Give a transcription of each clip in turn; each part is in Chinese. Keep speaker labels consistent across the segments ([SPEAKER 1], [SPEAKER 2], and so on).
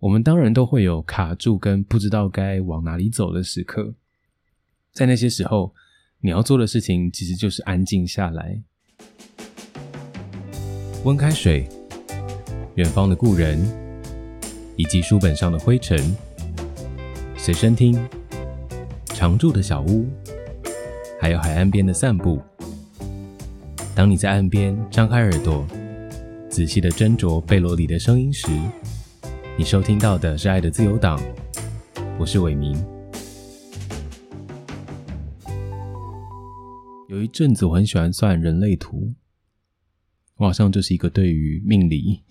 [SPEAKER 1] 我们当然都会有卡住跟不知道该往哪里走的时刻，在那些时候，你要做的事情其实就是安静下来，温开水，远方的故人，以及书本上的灰尘，随身听，常住的小屋，还有海岸边的散步。当你在岸边张开耳朵，仔细的斟酌贝罗里的声音时。你收听到的是《爱的自由党》，我是伟明。有一阵子我很喜欢算人类图，我好像就是一个对于命理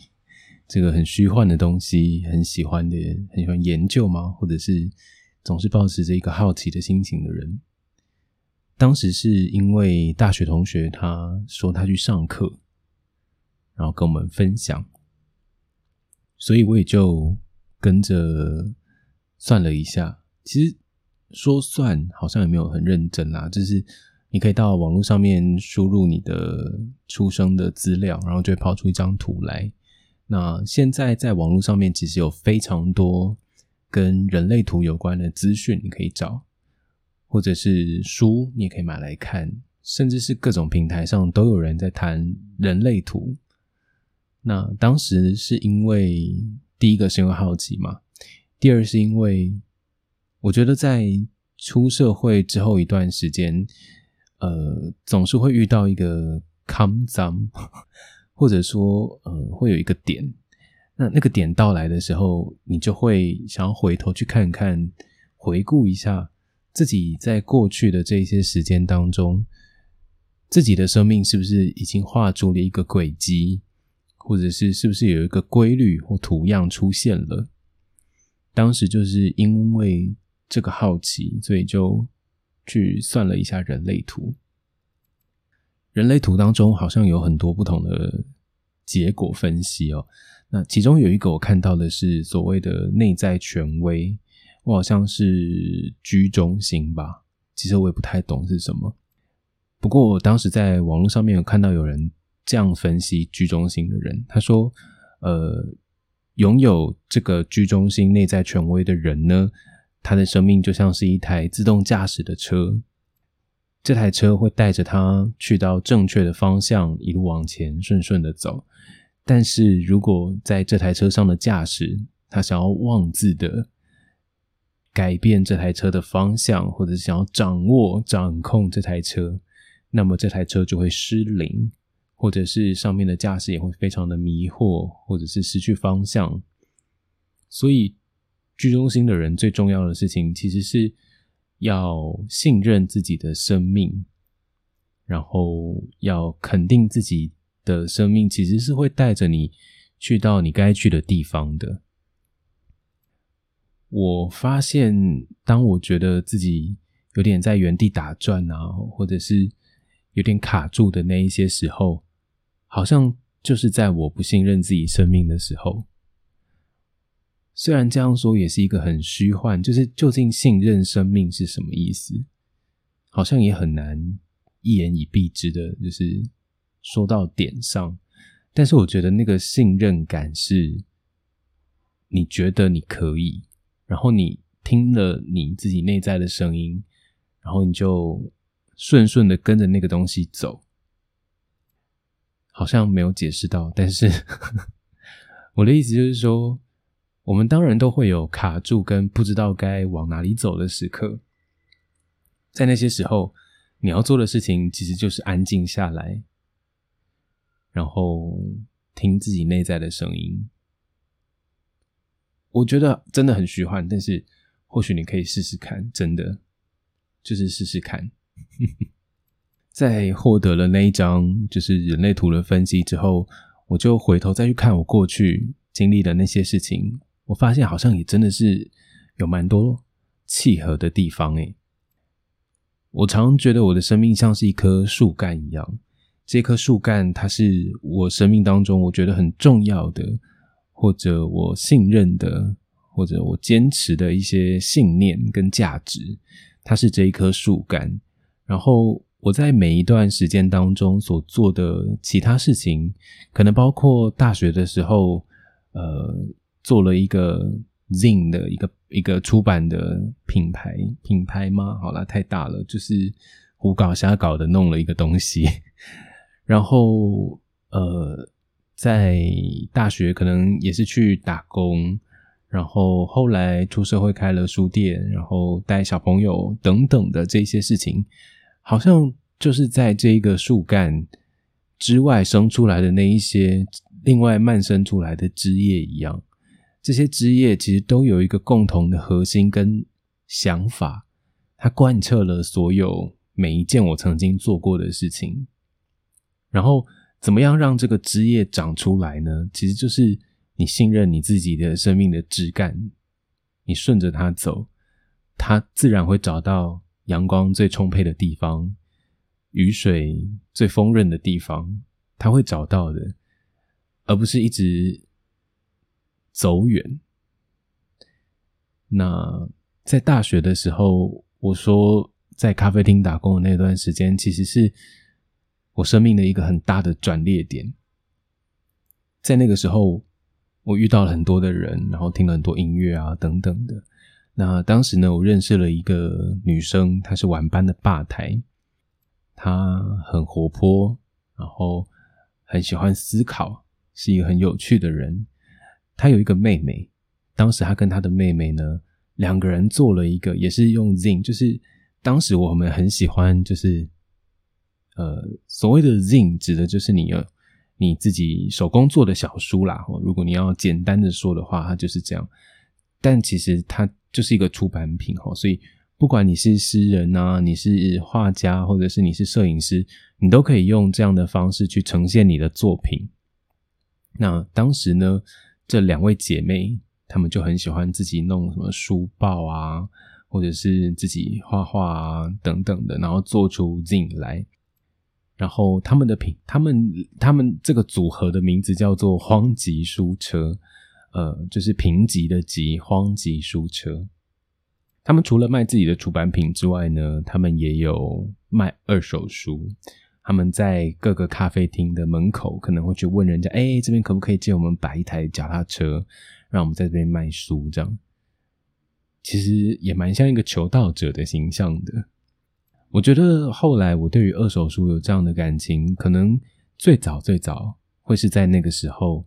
[SPEAKER 1] 这个很虚幻的东西很喜欢的、很喜欢研究吗？或者是总是保持着一个好奇的心情的人。当时是因为大学同学他说他去上课，然后跟我们分享。所以我也就跟着算了一下，其实说算好像也没有很认真啦，就是你可以到网络上面输入你的出生的资料，然后就会跑出一张图来。那现在在网络上面其实有非常多跟人类图有关的资讯，你可以找，或者是书你也可以买来看，甚至是各种平台上都有人在谈人类图。那当时是因为第一个是因为好奇嘛，第二是因为我觉得在出社会之后一段时间，呃，总是会遇到一个 come down，或者说呃，会有一个点。那那个点到来的时候，你就会想要回头去看看，回顾一下自己在过去的这些时间当中，自己的生命是不是已经画出了一个轨迹。或者是是不是有一个规律或图样出现了？当时就是因为这个好奇，所以就去算了一下人类图。人类图当中好像有很多不同的结果分析哦。那其中有一个我看到的是所谓的内在权威，我好像是居中心吧。其实我也不太懂是什么。不过我当时在网络上面有看到有人。这样分析居中心的人，他说：“呃，拥有这个居中心内在权威的人呢，他的生命就像是一台自动驾驶的车，这台车会带着他去到正确的方向，一路往前顺顺的走。但是如果在这台车上的驾驶他想要妄自的改变这台车的方向，或者是想要掌握掌控这台车，那么这台车就会失灵。”或者是上面的驾驶也会非常的迷惑，或者是失去方向。所以，居中心的人最重要的事情，其实是要信任自己的生命，然后要肯定自己的生命，其实是会带着你去到你该去的地方的。我发现，当我觉得自己有点在原地打转啊，或者是有点卡住的那一些时候，好像就是在我不信任自己生命的时候，虽然这样说也是一个很虚幻，就是究竟信任生命是什么意思？好像也很难一言以蔽之的，就是说到点上。但是我觉得那个信任感是，你觉得你可以，然后你听了你自己内在的声音，然后你就顺顺的跟着那个东西走。好像没有解释到，但是 我的意思就是说，我们当然都会有卡住跟不知道该往哪里走的时刻，在那些时候，你要做的事情其实就是安静下来，然后听自己内在的声音。我觉得真的很虚幻，但是或许你可以试试看，真的就是试试看。在获得了那一张就是人类图的分析之后，我就回头再去看我过去经历的那些事情，我发现好像也真的是有蛮多契合的地方诶。我常觉得我的生命像是一棵树干一样，这棵树干它是我生命当中我觉得很重要的，或者我信任的，或者我坚持的一些信念跟价值，它是这一棵树干，然后。我在每一段时间当中所做的其他事情，可能包括大学的时候，呃，做了一个 Zin 的一个一个出版的品牌品牌吗？好了，太大了，就是胡搞瞎搞的弄了一个东西，然后呃，在大学可能也是去打工，然后后来出社会开了书店，然后带小朋友等等的这些事情，好像就是在这一个树干之外生出来的那一些另外蔓生出来的枝叶一样。这些枝叶其实都有一个共同的核心跟想法，它贯彻了所有每一件我曾经做过的事情。然后，怎么样让这个枝叶长出来呢？其实就是你信任你自己的生命的枝干，你顺着它走，它自然会找到阳光最充沛的地方，雨水最丰润的地方，他会找到的，而不是一直。走远。那在大学的时候，我说在咖啡厅打工的那段时间，其实是我生命的一个很大的转捩点。在那个时候，我遇到了很多的人，然后听了很多音乐啊等等的。那当时呢，我认识了一个女生，她是晚班的吧台，她很活泼，然后很喜欢思考，是一个很有趣的人。她有一个妹妹，当时她跟她的妹妹呢，两个人做了一个，也是用 Zin，就是当时我们很喜欢，就是呃所谓的 Zin，指的就是你有你自己手工做的小书啦。如果你要简单的说的话，它就是这样。但其实它就是一个出版品哈，所以不管你是诗人啊，你是画家，或者是你是摄影师，你都可以用这样的方式去呈现你的作品。那当时呢？这两位姐妹，她们就很喜欢自己弄什么书报啊，或者是自己画画啊等等的，然后做出 Zin 来。然后他们的品，他们他们这个组合的名字叫做荒集书车，呃，就是贫瘠的瘠，荒集书车。他们除了卖自己的出版品之外呢，他们也有卖二手书。他们在各个咖啡厅的门口可能会去问人家：“哎，这边可不可以借我们摆一台脚踏车，让我们在这边卖书？”这样其实也蛮像一个求道者的形象的。我觉得后来我对于二手书有这样的感情，可能最早最早会是在那个时候，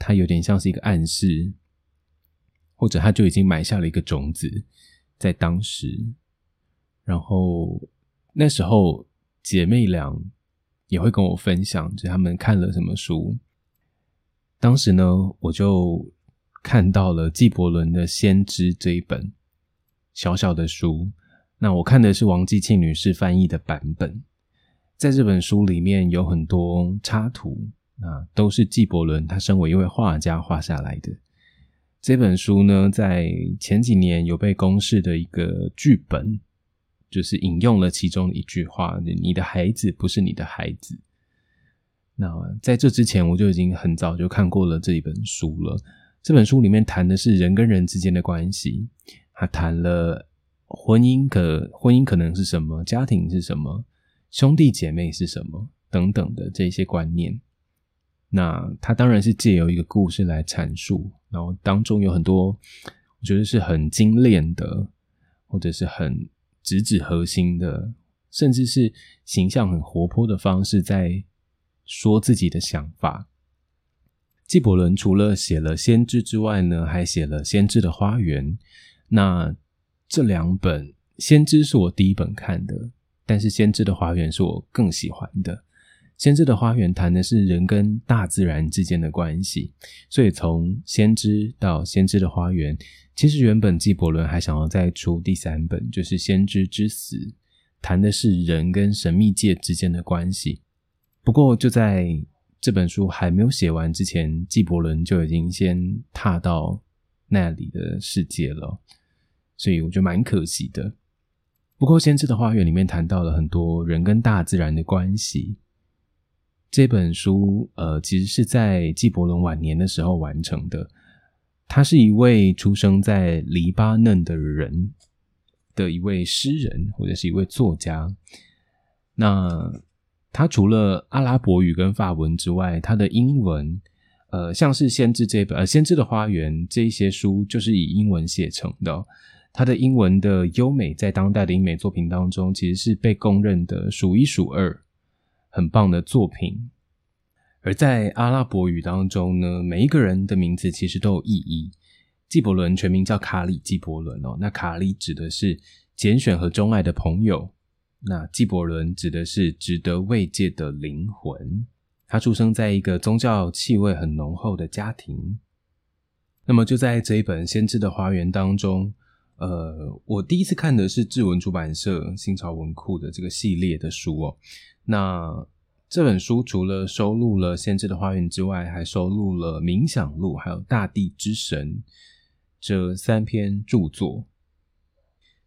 [SPEAKER 1] 它有点像是一个暗示，或者他就已经埋下了一个种子在当时，然后那时候。姐妹俩也会跟我分享，就他们看了什么书。当时呢，我就看到了纪伯伦的《先知》这一本小小的书。那我看的是王继庆女士翻译的版本。在这本书里面有很多插图，那都是纪伯伦他身为一位画家画下来的。这本书呢，在前几年有被公示的一个剧本。就是引用了其中一句话：“你的孩子不是你的孩子。”那在这之前，我就已经很早就看过了这一本书了。这本书里面谈的是人跟人之间的关系，他谈了婚姻可婚姻可能是什么，家庭是什么，兄弟姐妹是什么等等的这些观念。那他当然是借由一个故事来阐述，然后当中有很多我觉得是很精炼的，或者是很。直指核心的，甚至是形象很活泼的方式，在说自己的想法。纪伯伦除了写了《先知》之外呢，还写了《先知的花园》。那这两本，《先知》是我第一本看的，但是《先知的花园》是我更喜欢的。《先知的花园》谈的是人跟大自然之间的关系，所以从《先知》到《先知的花园》。其实原本纪伯伦还想要再出第三本，就是《先知之死》，谈的是人跟神秘界之间的关系。不过就在这本书还没有写完之前，纪伯伦就已经先踏到那里的世界了，所以我觉得蛮可惜的。不过《先知的花园》里面谈到了很多人跟大自然的关系。这本书呃，其实是在纪伯伦晚年的时候完成的。他是一位出生在黎巴嫩的人的一位诗人，或者是一位作家。那他除了阿拉伯语跟法文之外，他的英文呃，像是《先知》这本呃《先知的花园》这一些书，就是以英文写成的。他的英文的优美，在当代的英美作品当中，其实是被公认的数一数二很棒的作品。而在阿拉伯语当中呢，每一个人的名字其实都有意义。纪伯伦全名叫卡里纪伯伦哦，那卡里指的是拣选和钟爱的朋友，那纪伯伦指的是值得慰藉的灵魂。他出生在一个宗教气味很浓厚的家庭。那么就在这一本《先知的花园》当中，呃，我第一次看的是志文出版社新潮文库的这个系列的书哦。那这本书除了收录了《先知的花园》之外，还收录了《冥想录》还有《大地之神》这三篇著作。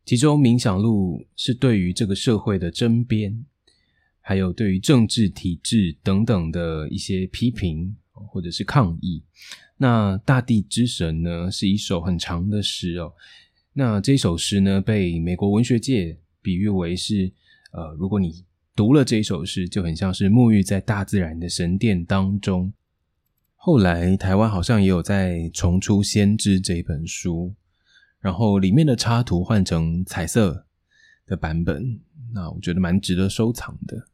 [SPEAKER 1] 其中，《冥想录》是对于这个社会的争辩。还有对于政治体制等等的一些批评或者是抗议，那大地之神呢是一首很长的诗哦。那这首诗呢被美国文学界比喻为是，呃，如果你读了这一首诗，就很像是沐浴在大自然的神殿当中。后来台湾好像也有在重出《先知》这本书，然后里面的插图换成彩色的版本，那我觉得蛮值得收藏的。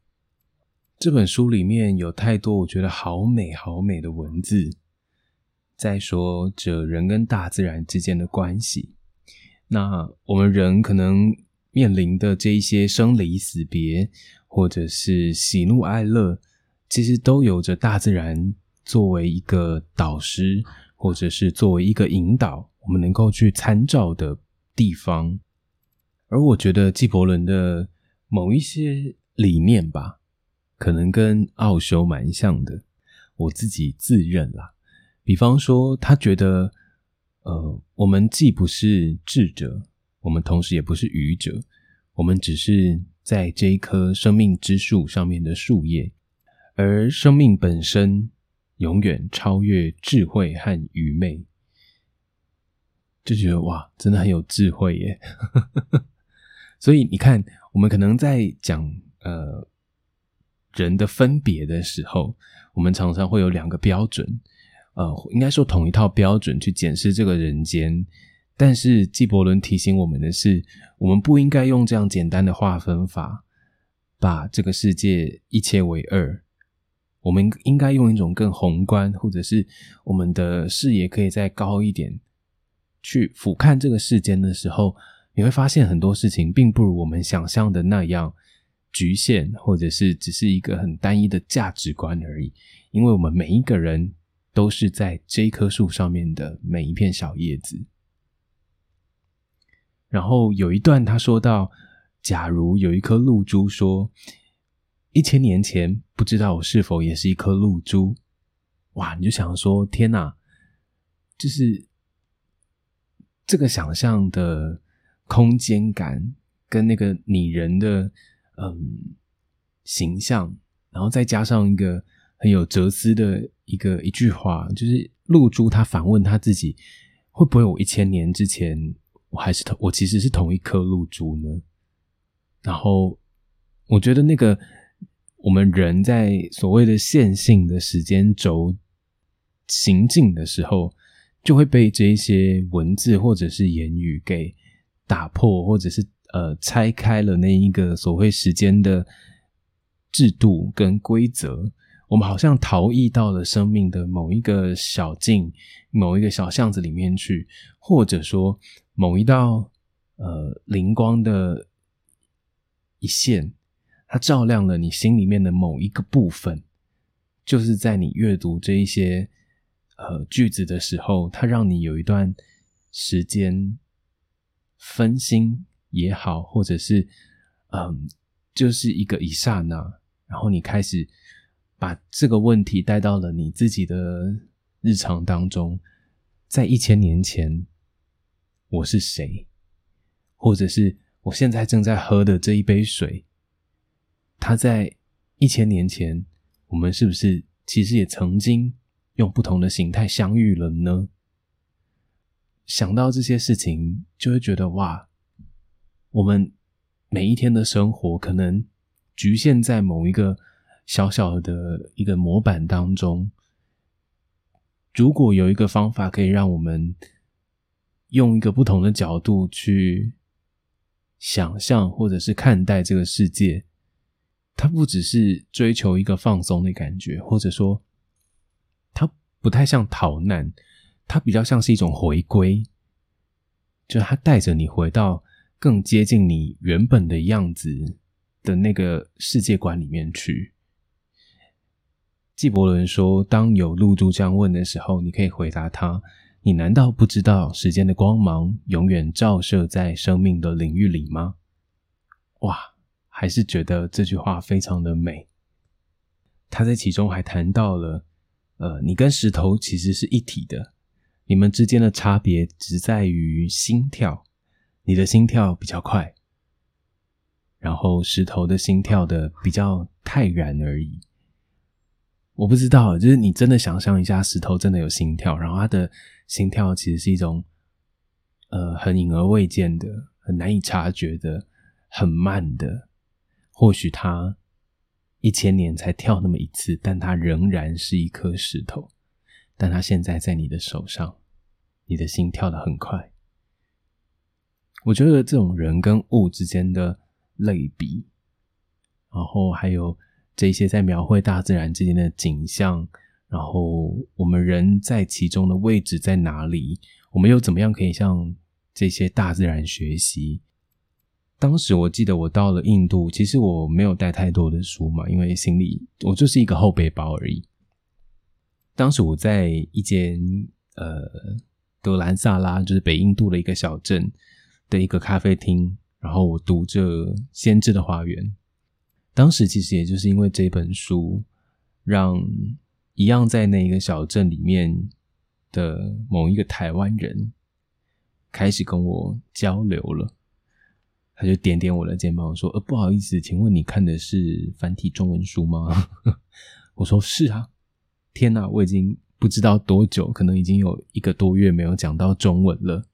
[SPEAKER 1] 这本书里面有太多我觉得好美好美的文字，在说着人跟大自然之间的关系。那我们人可能面临的这一些生离死别，或者是喜怒哀乐，其实都有着大自然作为一个导师，或者是作为一个引导，我们能够去参照的地方。而我觉得纪伯伦的某一些理念吧。可能跟奥修蛮像的，我自己自认啦。比方说，他觉得，呃，我们既不是智者，我们同时也不是愚者，我们只是在这一棵生命之树上面的树叶，而生命本身永远超越智慧和愚昧，就觉得哇，真的很有智慧耶。所以你看，我们可能在讲，呃。人的分别的时候，我们常常会有两个标准，呃，应该说同一套标准去检视这个人间。但是纪伯伦提醒我们的是，我们不应该用这样简单的划分法，把这个世界一切为二。我们应该用一种更宏观，或者是我们的视野可以再高一点，去俯瞰这个世间的时候，你会发现很多事情并不如我们想象的那样。局限，或者是只是一个很单一的价值观而已。因为我们每一个人都是在这棵树上面的每一片小叶子。然后有一段他说到：“假如有一颗露珠，说一千年前不知道我是否也是一颗露珠。”哇，你就想说：“天哪！”就是这个想象的空间感跟那个拟人的。嗯，形象，然后再加上一个很有哲思的一个一句话，就是露珠他反问他自己，会不会我一千年之前我还是同我其实是同一颗露珠呢？然后我觉得那个我们人在所谓的线性的时间轴行进的时候，就会被这一些文字或者是言语给打破，或者是。呃，拆开了那一个所谓时间的制度跟规则，我们好像逃逸到了生命的某一个小径、某一个小巷子里面去，或者说某一道呃灵光的一线，它照亮了你心里面的某一个部分，就是在你阅读这一些呃句子的时候，它让你有一段时间分心。也好，或者是，嗯，就是一个一刹那，然后你开始把这个问题带到了你自己的日常当中，在一千年前，我是谁？或者是我现在正在喝的这一杯水，它在一千年前，我们是不是其实也曾经用不同的形态相遇了呢？想到这些事情，就会觉得哇！我们每一天的生活可能局限在某一个小小的一个模板当中，如果有一个方法可以让我们用一个不同的角度去想象或者是看待这个世界，它不只是追求一个放松的感觉，或者说它不太像逃难，它比较像是一种回归，就它带着你回到更接近你原本的样子的那个世界观里面去。纪伯伦说：“当有露珠这样问的时候，你可以回答他：‘你难道不知道时间的光芒永远照射在生命的领域里吗？’”哇，还是觉得这句话非常的美。他在其中还谈到了：“呃，你跟石头其实是一体的，你们之间的差别只在于心跳，你的心跳比较快，然后石头的心跳的比较泰然而已。”我不知道，就是你真的想象一下，石头真的有心跳，然后它的心跳其实是一种，呃，很隐而未见的、很难以察觉的、很慢的。或许它一千年才跳那么一次，但它仍然是一颗石头。但它现在在你的手上，你的心跳的很快。我觉得这种人跟物之间的类比，然后还有。这些在描绘大自然之间的景象，然后我们人在其中的位置在哪里？我们又怎么样可以向这些大自然学习？当时我记得我到了印度，其实我没有带太多的书嘛，因为行李我就是一个后背包而已。当时我在一间呃德兰萨拉，就是北印度的一个小镇的一个咖啡厅，然后我读着《先知的花园》。当时其实也就是因为这本书，让一样在那一个小镇里面的某一个台湾人开始跟我交流了。他就点点我的肩膀说：“呃，不好意思，请问你看的是繁体中文书吗？” 我说：“是啊。”天哪，我已经不知道多久，可能已经有一个多月没有讲到中文了。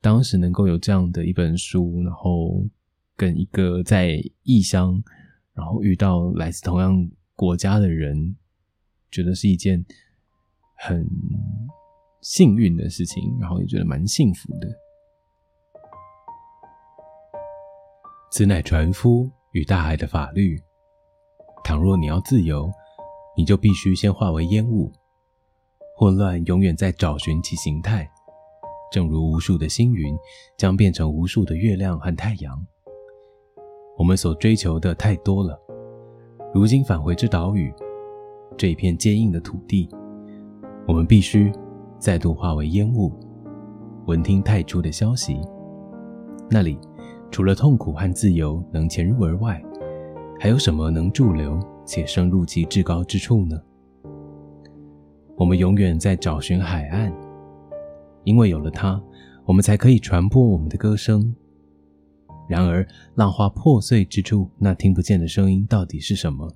[SPEAKER 1] 当时能够有这样的一本书，然后。跟一个在异乡，然后遇到来自同样国家的人，觉得是一件很幸运的事情，然后也觉得蛮幸福的。此乃船夫与大海的法律。倘若你要自由，你就必须先化为烟雾。混乱永远在找寻其形态，正如无数的星云将变成无数的月亮和太阳。我们所追求的太多了，如今返回这岛屿，这一片坚硬的土地，我们必须再度化为烟雾，闻听太初的消息。那里除了痛苦和自由能潜入而外，还有什么能驻留且深入其至高之处呢？我们永远在找寻海岸，因为有了它，我们才可以传播我们的歌声。然而，浪花破碎之处，那听不见的声音到底是什么？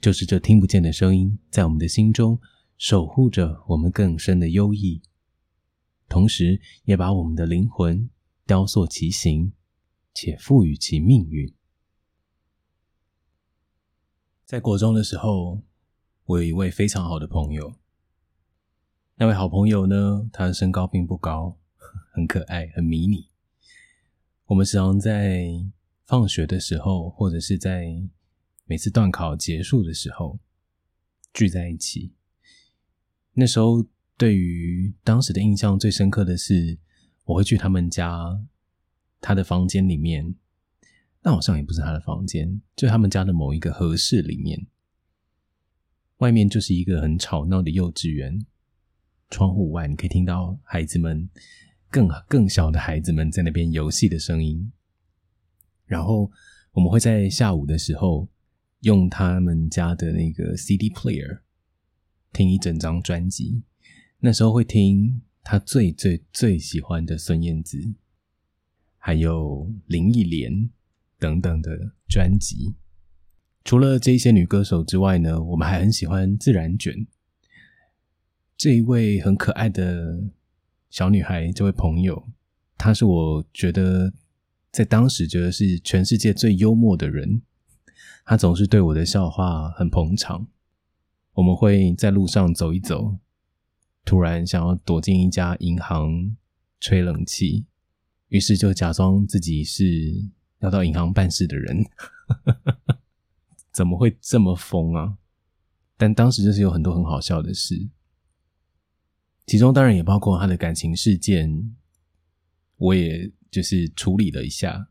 [SPEAKER 1] 就是这听不见的声音，在我们的心中守护着我们更深的忧郁，同时也把我们的灵魂雕塑其形，且赋予其命运。在国中的时候，我有一位非常好的朋友。那位好朋友呢，他的身高并不高，很可爱，很迷你。我们时常在放学的时候，或者是在每次段考结束的时候聚在一起。那时候，对于当时的印象最深刻的是，我会去他们家，他的房间里面，那好像也不是他的房间，就他们家的某一个合室里面，外面就是一个很吵闹的幼稚园，窗户外你可以听到孩子们。更更小的孩子们在那边游戏的声音，然后我们会在下午的时候用他们家的那个 CD player 听一整张专辑。那时候会听他最最最喜欢的孙燕姿，还有林忆莲等等的专辑。除了这些女歌手之外呢，我们还很喜欢自然卷这一位很可爱的。小女孩这位朋友，她是我觉得在当时觉得是全世界最幽默的人。他总是对我的笑话很捧场。我们会在路上走一走，突然想要躲进一家银行吹冷气，于是就假装自己是要到银行办事的人。怎么会这么疯啊？但当时就是有很多很好笑的事，其中当然也包括他的感情事件，我也就是处理了一下，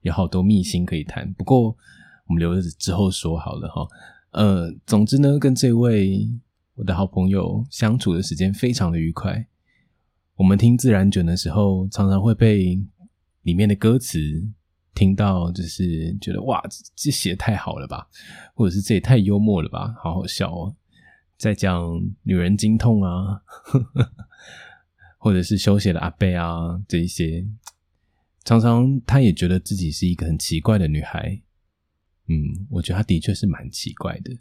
[SPEAKER 1] 有好多秘辛可以谈。不过我们留着之后说好了哈。呃，总之呢，跟这位我的好朋友相处的时间非常的愉快。我们听自然卷的时候，常常会被里面的歌词。听到就是觉得哇，这写太好了吧，或者是这也太幽默了吧，好好笑哦！在讲女人经痛啊，或者是休写的阿贝啊，这一些，常常他也觉得自己是一个很奇怪的女孩。嗯，我觉得他的确是蛮奇怪的。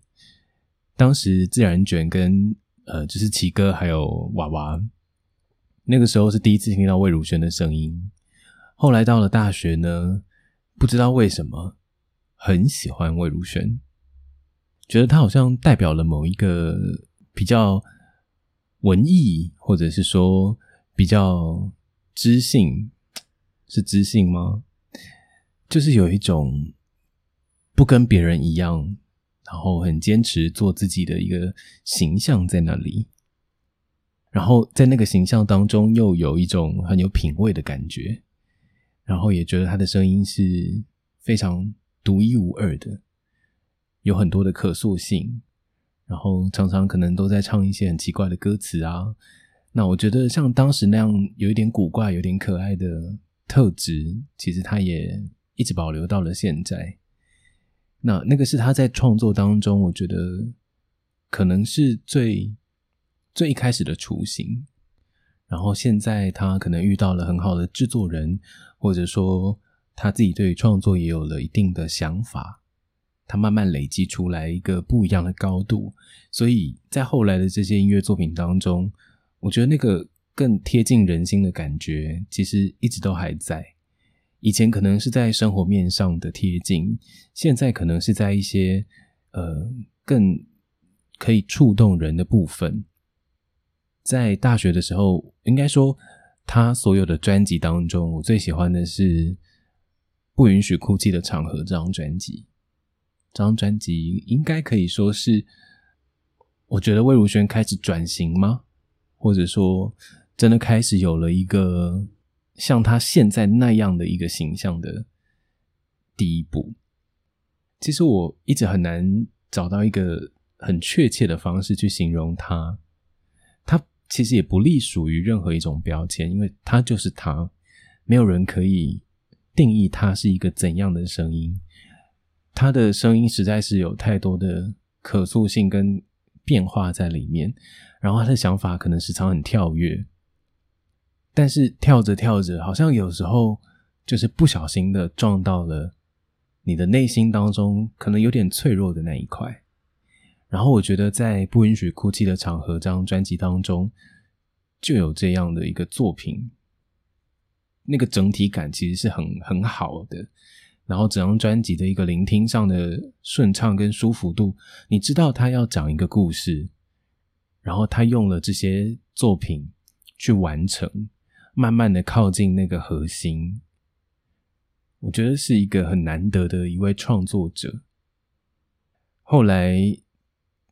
[SPEAKER 1] 当时自然卷跟呃，就是奇哥还有娃娃，那个时候是第一次听到魏如萱的声音。后来到了大学呢。不知道为什么很喜欢魏如萱，觉得她好像代表了某一个比较文艺，或者是说比较知性，是知性吗？就是有一种不跟别人一样，然后很坚持做自己的一个形象在那里，然后在那个形象当中又有一种很有品味的感觉。然后也觉得他的声音是非常独一无二的，有很多的可塑性。然后常常可能都在唱一些很奇怪的歌词啊。那我觉得像当时那样有一点古怪、有点可爱的特质，其实他也一直保留到了现在。那那个是他在创作当中，我觉得可能是最最一开始的雏形。然后现在他可能遇到了很好的制作人，或者说他自己对创作也有了一定的想法，他慢慢累积出来一个不一样的高度。所以在后来的这些音乐作品当中，我觉得那个更贴近人心的感觉，其实一直都还在。以前可能是在生活面上的贴近，现在可能是在一些呃更可以触动人的部分。在大学的时候，应该说他所有的专辑当中，我最喜欢的是《不允许哭泣的场合》这张专辑。这张专辑应该可以说是，我觉得魏如萱开始转型吗？或者说，真的开始有了一个像他现在那样的一个形象的第一步。其实我一直很难找到一个很确切的方式去形容他。他其实也不隶属于任何一种标签，因为他就是他，没有人可以定义他是一个怎样的声音。他的声音实在是有太多的可塑性跟变化在里面，然后他的想法可能时常很跳跃，但是跳着跳着，好像有时候就是不小心的撞到了你的内心当中可能有点脆弱的那一块。然后我觉得，在不允许哭泣的场合这张专辑当中，就有这样的一个作品，那个整体感其实是很很好的。然后整张专辑的一个聆听上的顺畅跟舒服度，你知道他要讲一个故事，然后他用了这些作品去完成，慢慢的靠近那个核心，我觉得是一个很难得的一位创作者。后来。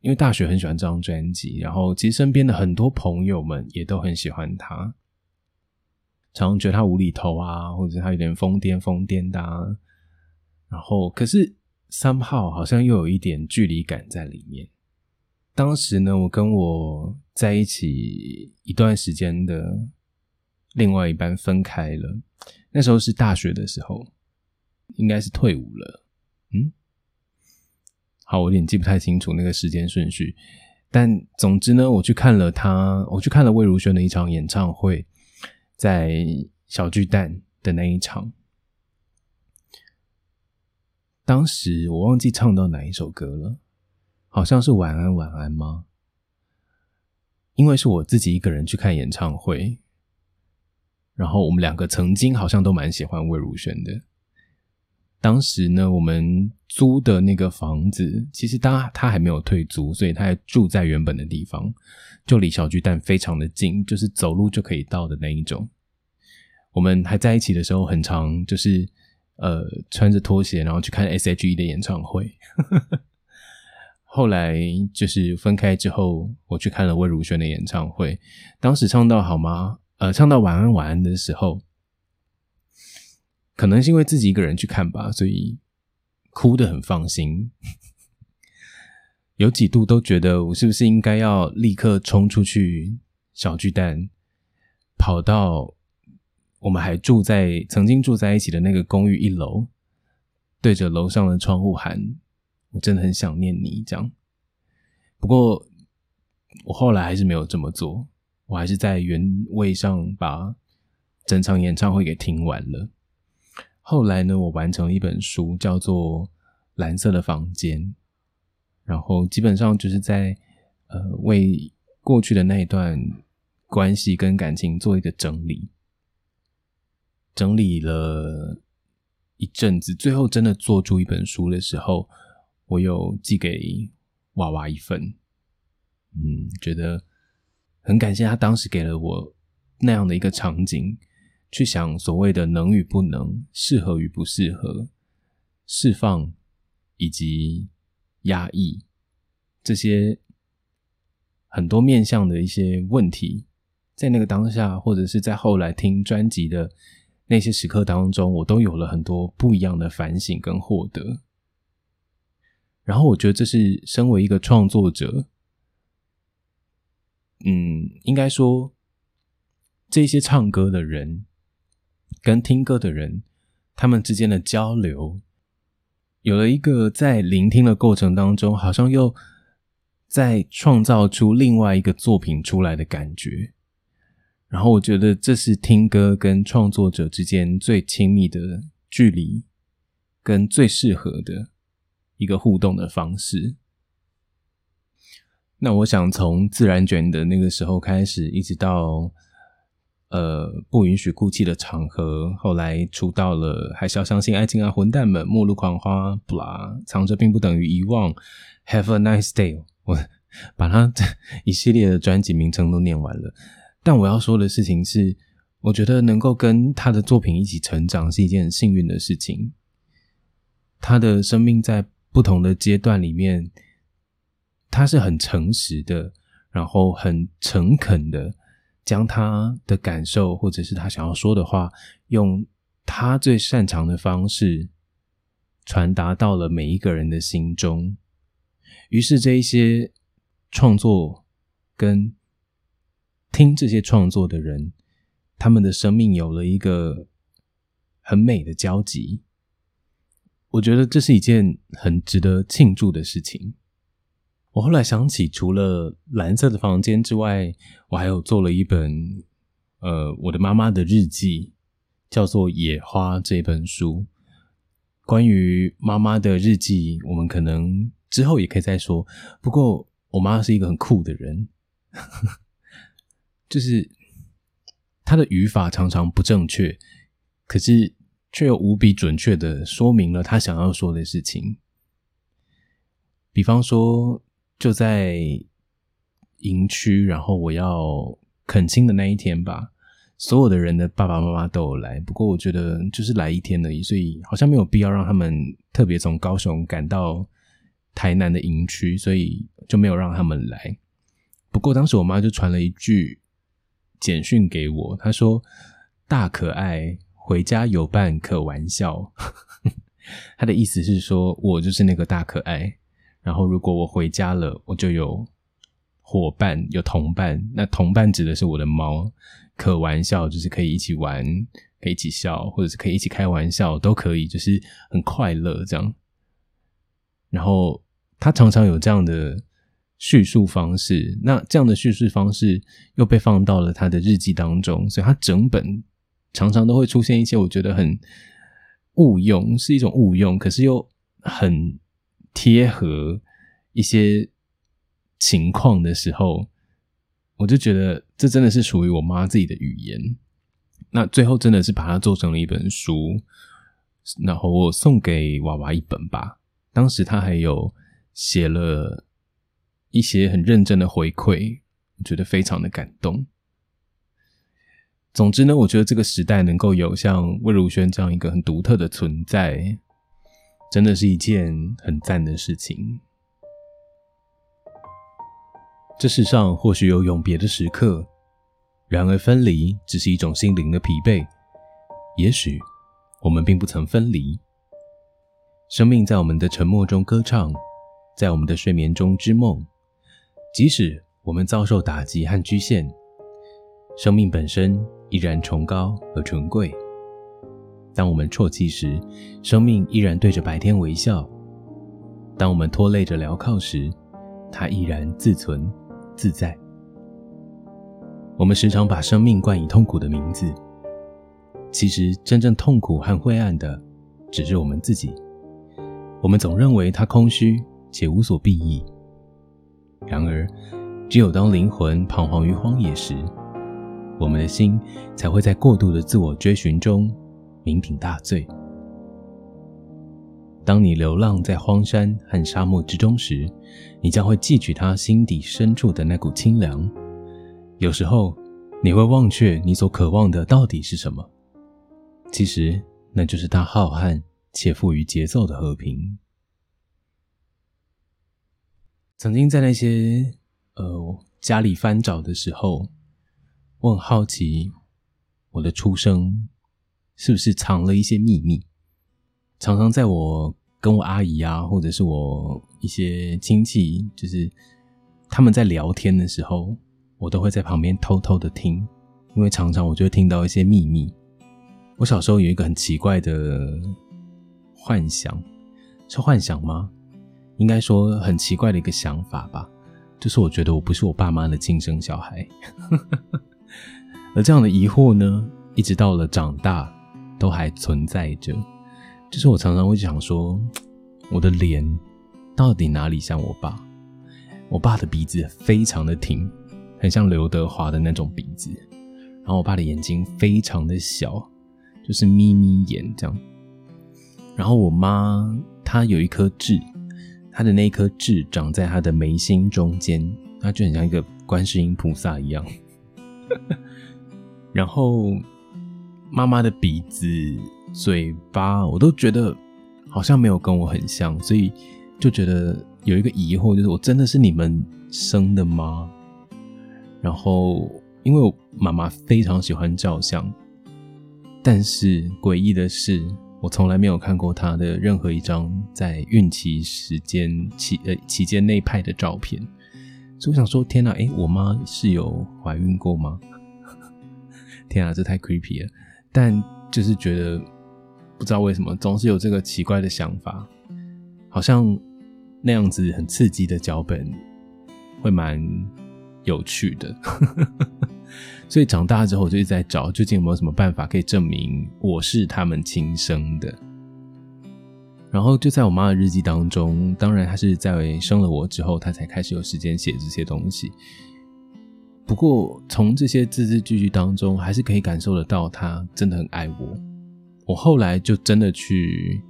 [SPEAKER 1] 因为大学很喜欢这张专辑，然后其实身边的很多朋友们也都很喜欢他，常常觉得他无厘头啊，或者他有点疯癫疯癫的。啊然后，可是三号好像又有一点距离感在里面。当时呢，我跟我在一起一段时间的另外一半分开了，那时候是大学的时候，应该是退伍了。嗯。好，我有点记不太清楚那个时间顺序，但总之呢，我去看了他，我去看了魏如萱的一场演唱会，在小巨蛋的那一场，当时我忘记唱到哪一首歌了，好像是晚安晚安吗？因为是我自己一个人去看演唱会，然后我们两个曾经好像都蛮喜欢魏如萱的。当时呢，我们租的那个房子，其实他他还没有退租，所以他还住在原本的地方，就离小巨蛋非常的近，就是走路就可以到的那一种。我们还在一起的时候，很长就是呃穿着拖鞋，然后去看 S.H.E 的演唱会。后来就是分开之后，我去看了魏如萱的演唱会，当时唱到好吗？呃，唱到晚安晚安的时候。可能是因为自己一个人去看吧，所以哭得很放心。有几度都觉得我是不是应该要立刻冲出去小巨蛋，跑到我们还住在曾经住在一起的那个公寓一楼，对着楼上的窗户喊：“我真的很想念你。”这样。不过我后来还是没有这么做，我还是在原位上把整场演唱会给听完了。后来呢，我完成了一本书，叫做《蓝色的房间》，然后基本上就是在呃为过去的那一段关系跟感情做一个整理，整理了一阵子，最后真的做出一本书的时候，我有寄给娃娃一份，嗯，觉得很感谢他当时给了我那样的一个场景。去想所谓的能与不能，适合与不适合，释放以及压抑这些很多面向的一些问题，在那个当下，或者是在后来听专辑的那些时刻当中，我都有了很多不一样的反省跟获得。然后，我觉得这是身为一个创作者，嗯，应该说这些唱歌的人。跟听歌的人，他们之间的交流，有了一个在聆听的过程当中，好像又在创造出另外一个作品出来的感觉。然后我觉得这是听歌跟创作者之间最亲密的距离，跟最适合的一个互动的方式。那我想从自然卷的那个时候开始，一直到。呃，不允许哭泣的场合。后来出道了，还是要相信爱情啊，混蛋们，末路狂花，不啦，藏着并不等于遗忘。Have a nice day。我把他一系列的专辑名称都念完了。但我要说的事情是，我觉得能够跟他的作品一起成长是一件很幸运的事情。他的生命在不同的阶段里面，他是很诚实的，然后很诚恳的。将他的感受，或者是他想要说的话，用他最擅长的方式传达到了每一个人的心中。于是，这一些创作跟听这些创作的人，他们的生命有了一个很美的交集。我觉得这是一件很值得庆祝的事情。我后来想起，除了蓝色的房间之外，我还有做了一本，呃，我的妈妈的日记，叫做《野花》这本书。关于妈妈的日记，我们可能之后也可以再说。不过，我妈是一个很酷的人，就是她的语法常常不正确，可是却又无比准确的说明了她想要说的事情。比方说。就在营区，然后我要恳亲的那一天吧，所有的人的爸爸妈妈都有来。不过我觉得就是来一天而已，所以好像没有必要让他们特别从高雄赶到台南的营区，所以就没有让他们来。不过当时我妈就传了一句简讯给我，她说：“大可爱，回家有伴可玩笑。”她的意思是说我就是那个大可爱。然后，如果我回家了，我就有伙伴，有同伴。那同伴指的是我的猫，可玩笑就是可以一起玩，可以一起笑，或者是可以一起开玩笑，都可以，就是很快乐这样。然后他常常有这样的叙述方式，那这样的叙述方式又被放到了他的日记当中，所以他整本常常都会出现一些我觉得很误用，是一种误用，可是又很。贴合一些情况的时候，我就觉得这真的是属于我妈自己的语言。那最后真的是把它做成了一本书，然后我送给娃娃一本吧。当时他还有写了一些很认真的回馈，我觉得非常的感动。总之呢，我觉得这个时代能够有像魏如萱这样一个很独特的存在，真的是一件很赞的事情。这世上或许有永别的时刻，然而分离只是一种心灵的疲惫。也许我们并不曾分离，生命在我们的沉默中歌唱，在我们的睡眠中织梦。即使我们遭受打击和局限，生命本身。依然崇高而纯贵。当我们啜泣时，生命依然对着白天微笑；当我们拖累着镣铐时，它依然自存自在。我们时常把生命冠以痛苦的名字，其实真正痛苦和灰暗的，只是我们自己。我们总认为它空虚且无所裨益。然而，只有当灵魂彷徨于荒野时，我们的心才会在过度的自我追寻中酩酊大醉。当你流浪在荒山和沙漠之中时，你将会汲取他心底深处的那股清凉。有时候，你会忘却你所渴望的到底是什么，其实那就是他浩瀚且富于节奏的和平。曾经在那些呃家里翻找的时候。我很好奇，我的出生是不是藏了一些秘密？常常在我跟我阿姨啊，或者是我一些亲戚，就是他们在聊天的时候，我都会在旁边偷偷的听，因为常常我就会听到一些秘密。我小时候有一个很奇怪的幻想，是幻想吗？应该说很奇怪的一个想法吧，就是我觉得我不是我爸妈的亲生小孩。而这样的疑惑呢，一直到了长大，都还存在着。就是我常常会想说，我的脸到底哪里像我爸？我爸的鼻子非常的挺，很像刘德华的那种鼻子。然后我爸的眼睛非常的小，就是眯眯眼这样。然后我妈她有一颗痣，她的那一颗痣长在她的眉心中间，她就很像一个观世音菩萨一样。然后妈妈的鼻子、嘴巴，我都觉得好像没有跟我很像，所以就觉得有一个疑惑，就是我真的是你们生的吗？然后因为我妈妈非常喜欢照相，但是诡异的是，我从来没有看过她的任何一张在孕期时间期呃期间内拍的照片，所以我想说，天哪，哎，我妈是有怀孕过吗？天啊，这太 creepy 了！但就是觉得不知道为什么，总是有这个奇怪的想法，好像那样子很刺激的脚本会蛮有趣的。所以长大之后，我就一直在找，究竟有没有什么办法可以证明我是他们亲生的。然后就在我妈的日记当中，当然她是在生了我之后，她才开始有时间写这些东西。不过，从这些字字句句当中，还是可以感受得到他真的很爱我。我后来就真的去，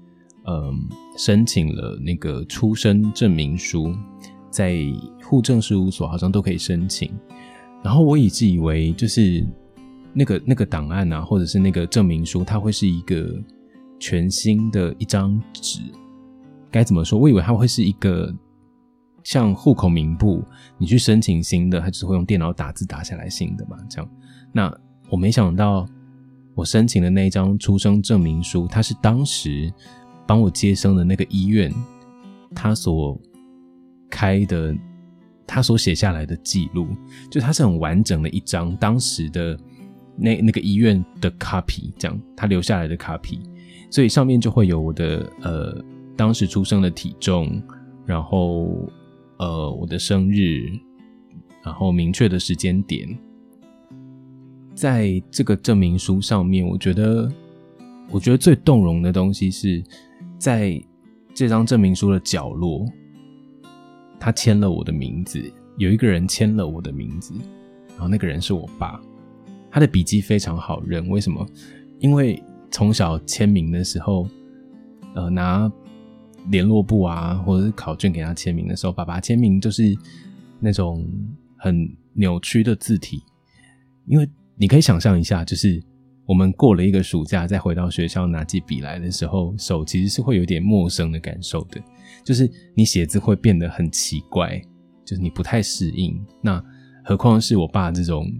[SPEAKER 1] 嗯，申请了那个出生证明书，在户政事务所好像都可以申请。然后我一直以为，就是那个那个档案啊，或者是那个证明书，它会是一个全新的一张纸。该怎么说？我以为它会是一个。像户口名簿，你去申请新的，他只会用电脑打字打下来新的嘛？这样，那我没想到，我申请的那一张出生证明书，它是当时帮我接生的那个医院，他所开的，他所写下来的记录，就它是很完整的一张当时的那那个医院的 copy，这样他留下来的 copy，所以上面就会有我的呃当时出生的体重，然后。呃，我的生日，然后明确的时间点，在这个证明书上面，我觉得，我觉得最动容的东西是在这张证明书的角落，他签了我的名字，有一个人签了我的名字，然后那个人是我爸，他的笔迹非常好认，为什么？因为从小签名的时候，呃拿联络簿啊，或者是考卷给他签名的时候，爸爸签名就是那种很扭曲的字体，因为你可以想象一下，就是我们过了一个暑假再回到学校拿起笔来的时候，手其实是会有点陌生的感受的，就是你写字会变得很奇怪，就是你不太适应。那何况是我爸这种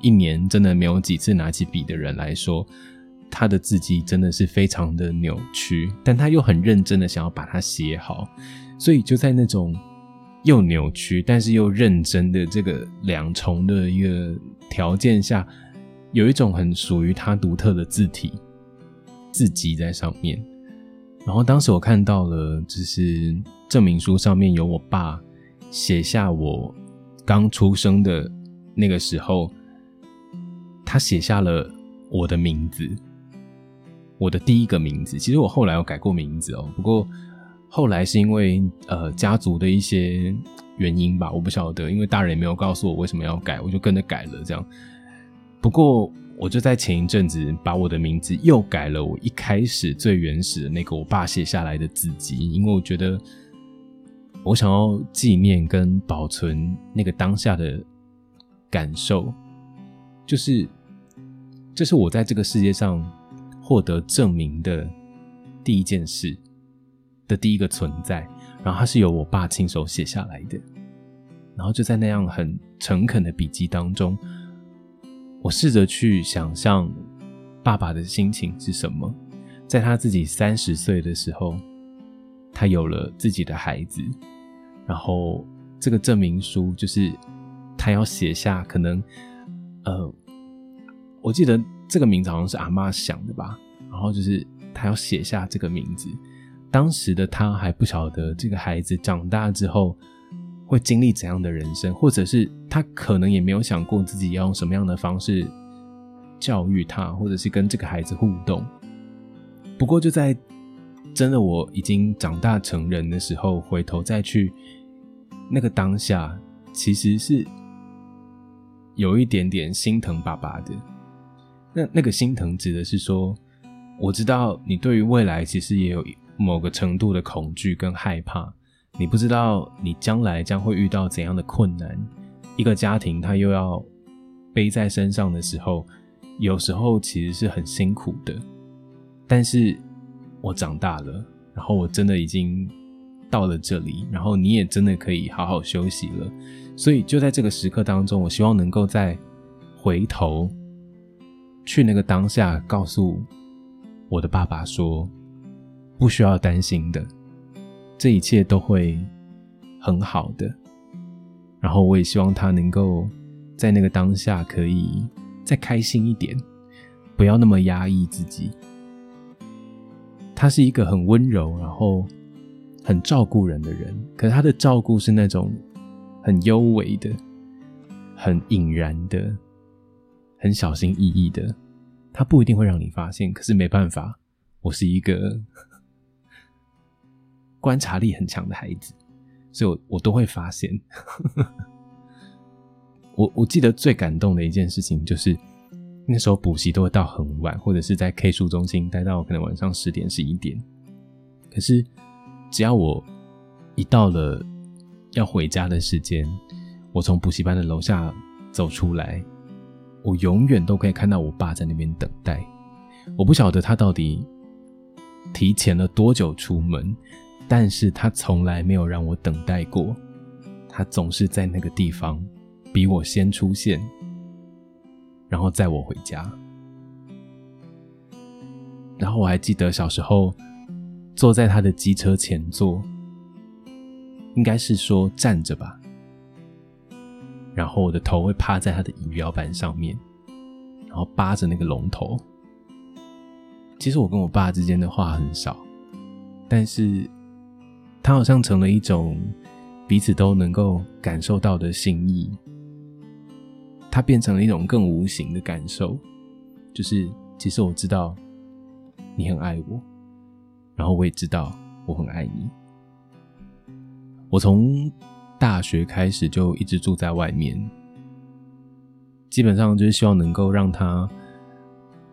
[SPEAKER 1] 一年真的没有几次拿起笔的人来说。他的字迹真的是非常的扭曲，但他又很认真的想要把它写好，所以就在那种又扭曲但是又认真的这个两重的一个条件下，有一种很属于他独特的字体字迹在上面。然后当时我看到了，就是证明书上面有我爸写下我刚出生的那个时候，他写下了我的名字。我的第一个名字，其实我后来有改过名字哦。不过后来是因为呃家族的一些原因吧，我不晓得，因为大人也没有告诉我为什么要改，我就跟着改了这样。不过我就在前一阵子把我的名字又改了，我一开始最原始的那个我爸写下来的字迹，因为我觉得我想要纪念跟保存那个当下的感受，就是这是我在这个世界上。获得证明的第一件事的第一个存在，然后它是由我爸亲手写下来的，然后就在那样很诚恳的笔记当中，我试着去想象爸爸的心情是什么，在他自己三十岁的时候，他有了自己的孩子，然后这个证明书就是他要写下，可能呃，我记得。这个名字好像是阿妈想的吧，然后就是他要写下这个名字。当时的他还不晓得这个孩子长大之后会经历怎样的人生，或者是他可能也没有想过自己要用什么样的方式教育他，或者是跟这个孩子互动。不过就在真的我已经长大成人的时候，回头再去那个当下，其实是有一点点心疼爸爸的。那那个心疼指的是说，我知道你对于未来其实也有某个程度的恐惧跟害怕，你不知道你将来将会遇到怎样的困难，一个家庭他又要背在身上的时候，有时候其实是很辛苦的。但是我长大了，然后我真的已经到了这里，然后你也真的可以好好休息了，所以就在这个时刻当中，我希望能够再回头。去那个当下，告诉我的爸爸说：“不需要担心的，这一切都会很好的。”然后我也希望他能够在那个当下可以再开心一点，不要那么压抑自己。他是一个很温柔，然后很照顾人的人，可是他的照顾是那种很优美的、很隐然的。很小心翼翼的，他不一定会让你发现。可是没办法，我是一个 观察力很强的孩子，所以我我都会发现。我我记得最感动的一件事情，就是那时候补习都会到很晚，或者是在 K 书中心待到可能晚上十点十一点。可是只要我一到了要回家的时间，我从补习班的楼下走出来。我永远都可以看到我爸在那边等待。我不晓得他到底提前了多久出门，但是他从来没有让我等待过。他总是在那个地方比我先出现，然后载我回家。然后我还记得小时候坐在他的机车前座，应该是说站着吧。然后我的头会趴在他的仪表板上面，然后扒着那个龙头。其实我跟我爸之间的话很少，但是他好像成了一种彼此都能够感受到的心意。他变成了一种更无形的感受，就是其实我知道你很爱我，然后我也知道我很爱你。我从。大学开始就一直住在外面，基本上就是希望能够让他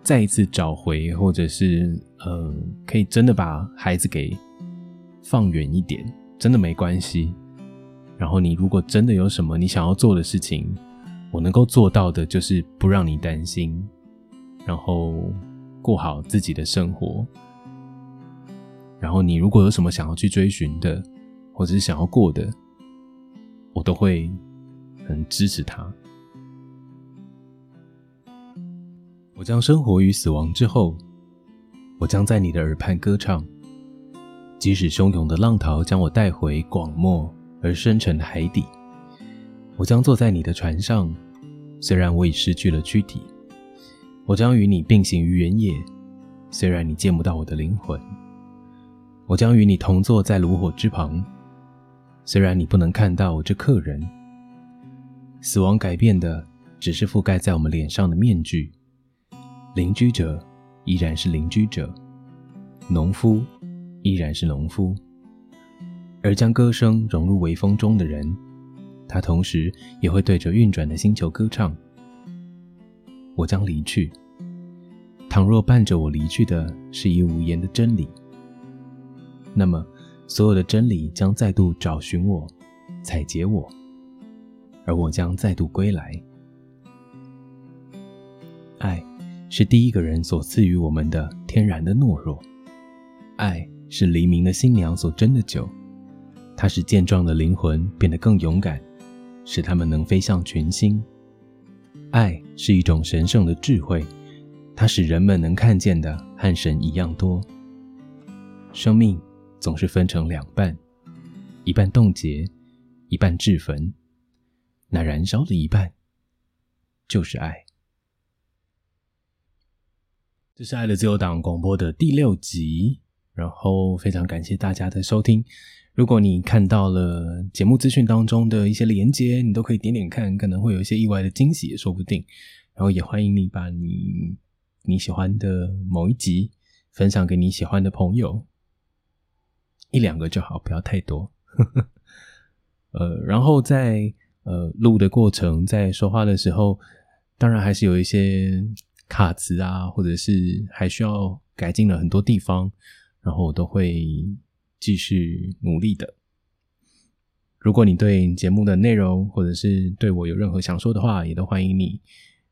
[SPEAKER 1] 再一次找回，或者是呃，可以真的把孩子给放远一点，真的没关系。然后你如果真的有什么你想要做的事情，我能够做到的就是不让你担心，然后过好自己的生活。然后你如果有什么想要去追寻的，或者是想要过的，我都会很支持他。我将生活于死亡之后，我将在你的耳畔歌唱，即使汹涌的浪涛将我带回广漠而深沉的海底，我将坐在你的船上，虽然我已失去了躯体，我将与你并行于原野，虽然你见不到我的灵魂，我将与你同坐在炉火之旁，虽然你不能看到这客人。死亡改变的只是覆盖在我们脸上的面具。邻居者依然是邻居者，农夫依然是农夫，而将歌声融入微风中的人，他同时也会对着运转的星球歌唱。我将离去，倘若伴着我离去的是一无言的真理，那么所有的真理将再度找寻我，采撷我，而我将再度归来。爱。是第一个人所赐予我们的天然的懦弱，爱是黎明的新娘所斟的酒，它使健壮的灵魂变得更勇敢，使他们能飞向群星。爱是一种神圣的智慧，它使人们能看见的和神一样多。生命总是分成两半，一半冻结，一半炙焚，那燃烧的一半就是爱。这是爱的自由党广播的第六集，然后非常感谢大家的收听。如果你看到了节目资讯当中的一些连接，你都可以点点看，可能会有一些意外的惊喜，也说不定。然后也欢迎你把你你喜欢的某一集分享给你喜欢的朋友，一两个就好，不要太多。呃，然后在呃录的过程，在说话的时候，当然还是有一些。卡词啊，或者是还需要改进了很多地方，然后我都会继续努力的。如果你对节目的内容，或者是对我有任何想说的话，也都欢迎你，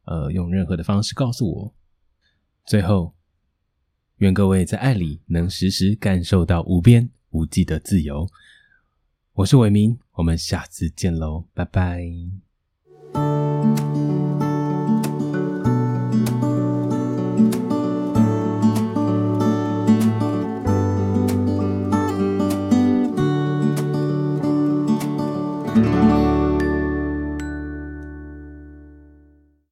[SPEAKER 1] 呃，用任何的方式告诉我。最后，愿各位在爱里能时时感受到无边无际的自由。我是伟明，我们下次见喽，拜拜。